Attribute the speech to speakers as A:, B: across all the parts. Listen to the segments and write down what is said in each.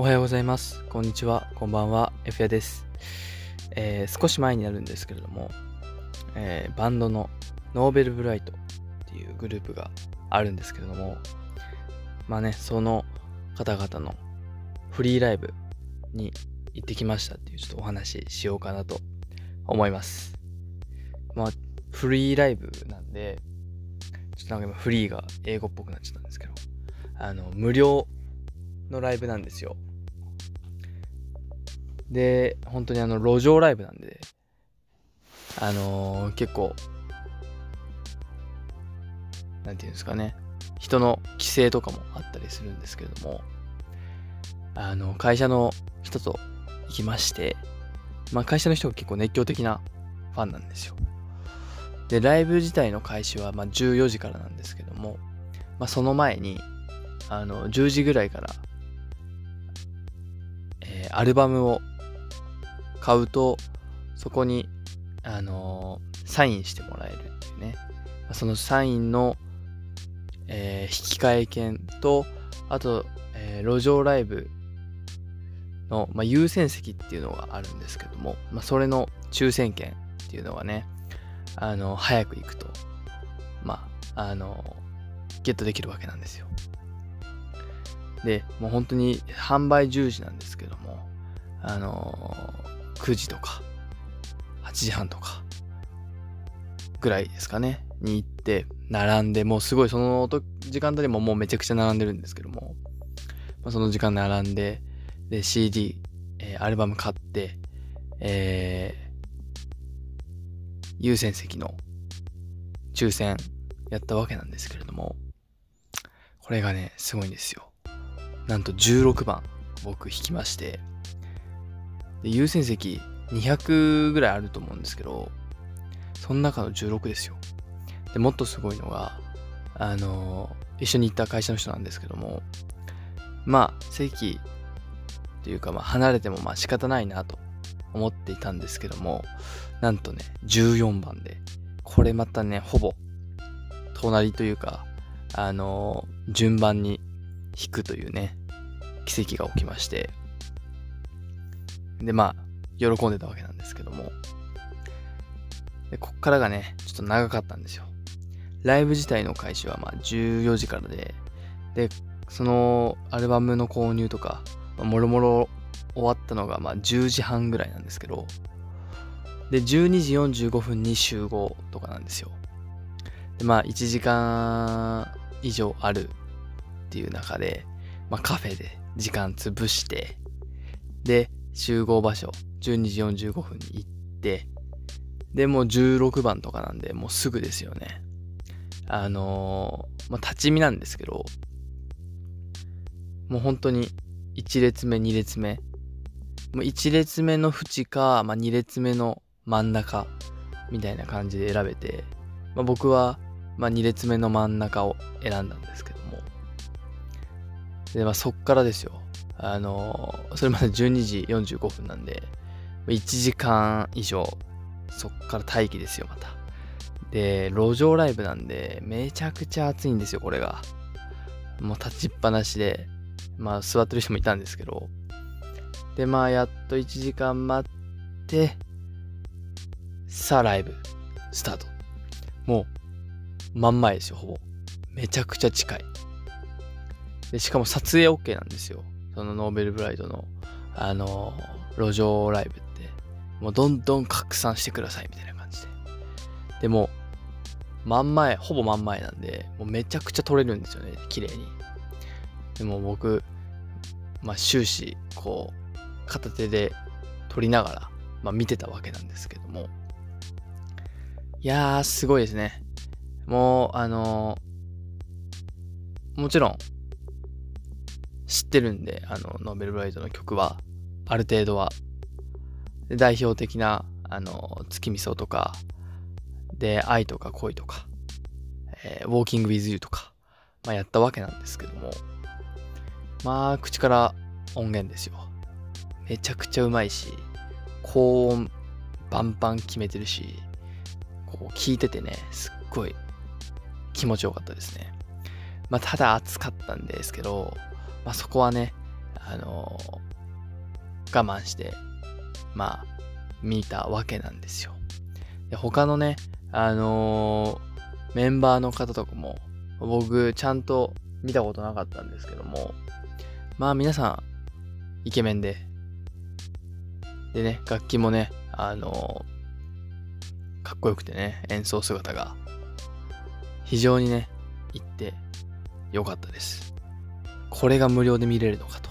A: おはようございます。こんにちは。こんばんは。F やです。えー少し前になるんですけれども、えーバンドのノーベルブライトっていうグループがあるんですけれども、まあね、その方々のフリーライブに行ってきましたっていうちょっとお話ししようかなと思います。まあ、フリーライブなんで、ちょっとなんか今フリーが英語っぽくなっちゃったんですけど、あの、無料のライブなんですよ。で、本当にあの、路上ライブなんで、あのー結構、なんていうんですかね、人の規制とかもあったりするんですけれども、あの、会社の人と行きまして、まあ会社の人が結構熱狂的なファンなんですよ。で、ライブ自体の開始はまあ14時からなんですけども、まあその前に、あの、10時ぐらいから、えーアルバムを買うと、そこに、あのーサインしてもらえるっていうね。そのサインの、えー引換え券と、あと、えー路上ライブの、まあ、優先席っていうのがあるんですけども、まあ、それの抽選券っていうのがね、あの、早く行くと、まあ、あの、ゲットできるわけなんですよ。で、もう本当に販売10時なんですけども、あの9時とか、8時半とか、ぐらいですかね、に行って、並んで、もうすごいその時間帯でももうめちゃくちゃ並んでるんですけども、まあ、その時間並んで、で、CD、えーアルバム買って、えー優先席の抽選やったわけなんですけれども、これがね、すごいんですよ。なんと16番僕引きまして、で優先席200ぐらいあると思うんですけど、その中の16ですよ。で、もっとすごいのが、あの一緒に行った会社の人なんですけども、まあ、席というか、まあ、離れてもまあ仕方ないなと思っていたんですけども、なんとね、14番で、これまたね、ほぼ、隣というか、あの順番に引くというね、奇跡が起きまして、で、まあ、喜んでたわけなんですけども、で、こっからがね、ちょっと長かったんですよ。ライブ自体の開始はまあ14時からで、で、そのアルバムの購入とか、まあもろもろ終わったのがまあ10時半ぐらいなんですけど、で、12時45分に集合とかなんですよ。で、まあ1時間以上あるっていう中で、まあカフェで時間潰して、で、集合場所12時45分に行って、で、もう16番とかなんで、もうすぐですよね。あのーまあ、立ち見なんですけど、もう本当に1列目、2列目、もう1列目の縁か、まあ、2列目の真ん中みたいな感じで選べて、まあ、僕は、まあ、2列目の真ん中を選んだんですけども、で、まあ、そっからですよ。あのそれまで12時45分なんで、1時間以上、そっから待機ですよ、また。で、路上ライブなんで、めちゃくちゃ暑いんですよ、これが。もう立ちっぱなしで、まあ座ってる人もいたんですけど。で、まあやっと1時間待って、さあライブ、スタート。もう、真ん前ですよ、ほぼ。めちゃくちゃ近い。で、しかも撮影 OK なんですよ。そのノーベルブライドの、あの路上ライブって。もうどんどん拡散してください、みたいな感じで。でも、真ん前、ほぼ真ん前なんで、もうめちゃくちゃ撮れるんですよね、綺麗に。でも僕、まあ終始、こう、片手で撮りながら、まあ見てたわけなんですけども。いやー、すごいですね。もう、あのーもちろん、知ってるんで、あの、ノーベルブライトの曲は、ある程度は。代表的な、あの、月見草とか、で、愛とか恋とか、えー、ウォーキング with you とか、まあやったわけなんですけども、まあ、口から音源ですよ。めちゃくちゃうまいし、高音バンバン決めてるし、こう聞いててね、すっごい気持ちよかったですね。まあ、ただ暑かったんですけど、まあ、そこはね、あの我慢して、まあ、見たわけなんですよ。で他のね、あのー、メンバーの方とかも、僕、ちゃんと見たことなかったんですけども、まあ皆さん、イケメンで、でね、楽器もね、あのー、かっこよくてね、演奏姿が、非常にね、行ってよかったです。これが無料で見れるのかと。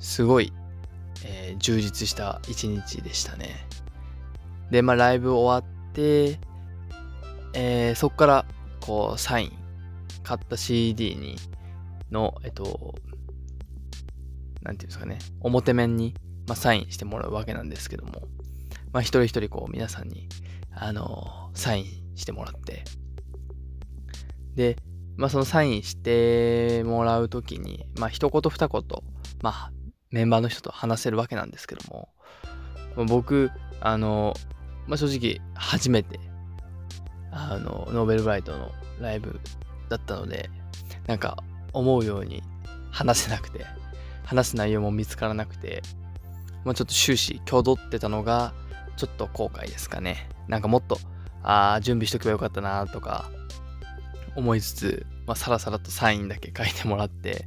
A: すごい、えー、充実した一日でしたね。で、まあライブ終わって、えー、そっから、こう、サイン、買った CD に、の、えっと、なんていうんですかね、表面に、まあ、サインしてもらうわけなんですけども、まあ、一人一人こう皆さんに、あのー、サインしてもらって、で、まあ、そのサインしてもらうときに、まあ、一言二言、まあ、メンバーの人と話せるわけなんですけども、ま、僕、あの、まあ、正直、初めて、あの、ノーベルブライトのライブだったので、なんか、思うように話せなくて、話す内容も見つからなくて、まあ、ちょっと終始、挙動ってたのが、ちょっと後悔ですかね。なんかもっと、ああ、準備しとけばよかったなとか、思いつつ、まあ、さらさらとサインだけ書いてもらって、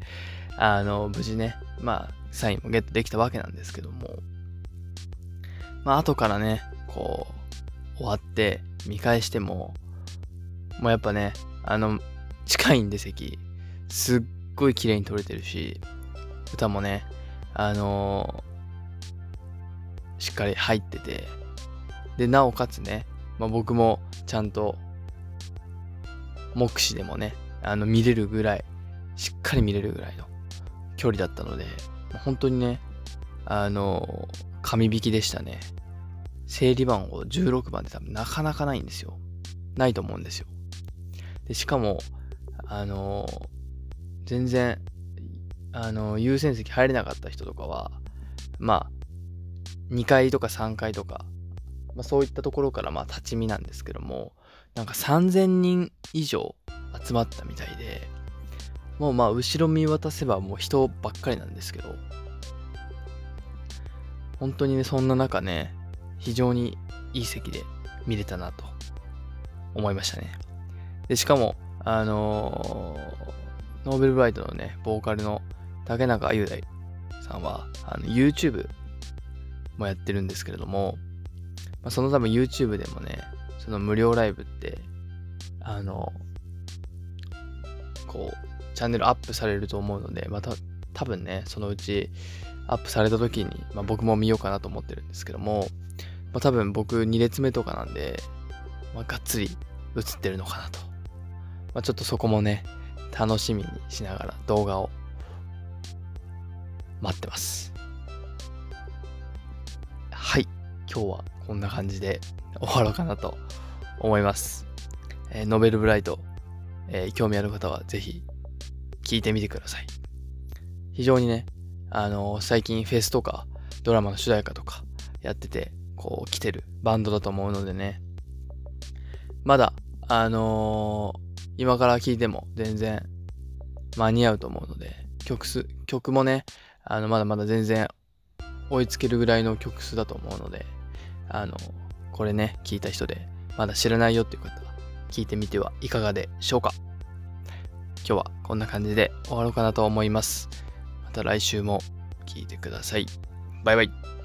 A: あの、無事ね、まあ、サインもゲットできたわけなんですけども、まあ、後からね、こう、終わって見返しても、もうやっぱね、あの、近いんで席、すっごい綺麗に撮れてるし、歌もね、あのー、しっかり入ってて、で、なおかつね、まあ、僕もちゃんと目視でもね、あの見れるぐらい、しっかり見れるぐらいの距離だったので、本当にね、あの、紙引きでしたね。整理番号16番って多分なかなかないんですよ。ないと思うんですよ。で、しかも、あの、全然、あの、優先席入れなかった人とかは、まあ、2階とか3階とか、まあそういったところからまあ立ち見なんですけども、なんか3000人以上集まったみたいで、もうまあ後ろ見渡せばもう人ばっかりなんですけど、本当にね、そんな中ね、非常にいい席で見れたなと思いましたね。で、しかも、あのー、ノーベルブライトのね、ボーカルの竹中雄大さんは、あの、YouTube もやってるんですけれども、まあ、その多分 YouTube でもね、その無料ライブって、あの、こう、チャンネルアップされると思うので、また多分ね、そのうちアップされた時に、まあ、僕も見ようかなと思ってるんですけども、まあ、多分僕2列目とかなんで、まあ、がっつり映ってるのかなと。ま、ちょっとそこもね、楽しみにしながら動画を待ってます。今日はこんな感じで終わろうかなと思います。えー、ノベルブライト、えー、興味ある方はぜひ聞いてみてください。非常にね、あのー、最近フェスとかドラマの主題歌とかやってて、こう来てるバンドだと思うのでね、まだ、あのー、今から聴いても全然間に合うと思うので、曲数、曲もね、あの、まだまだ全然追いつけるぐらいの曲数だと思うので、あの、これね、聞いた人で、まだ知らないよっていう方は、聞いてみてはいかがでしょうか。今日はこんな感じで終わろうかなと思います。また来週も聞いてください。バイバイ。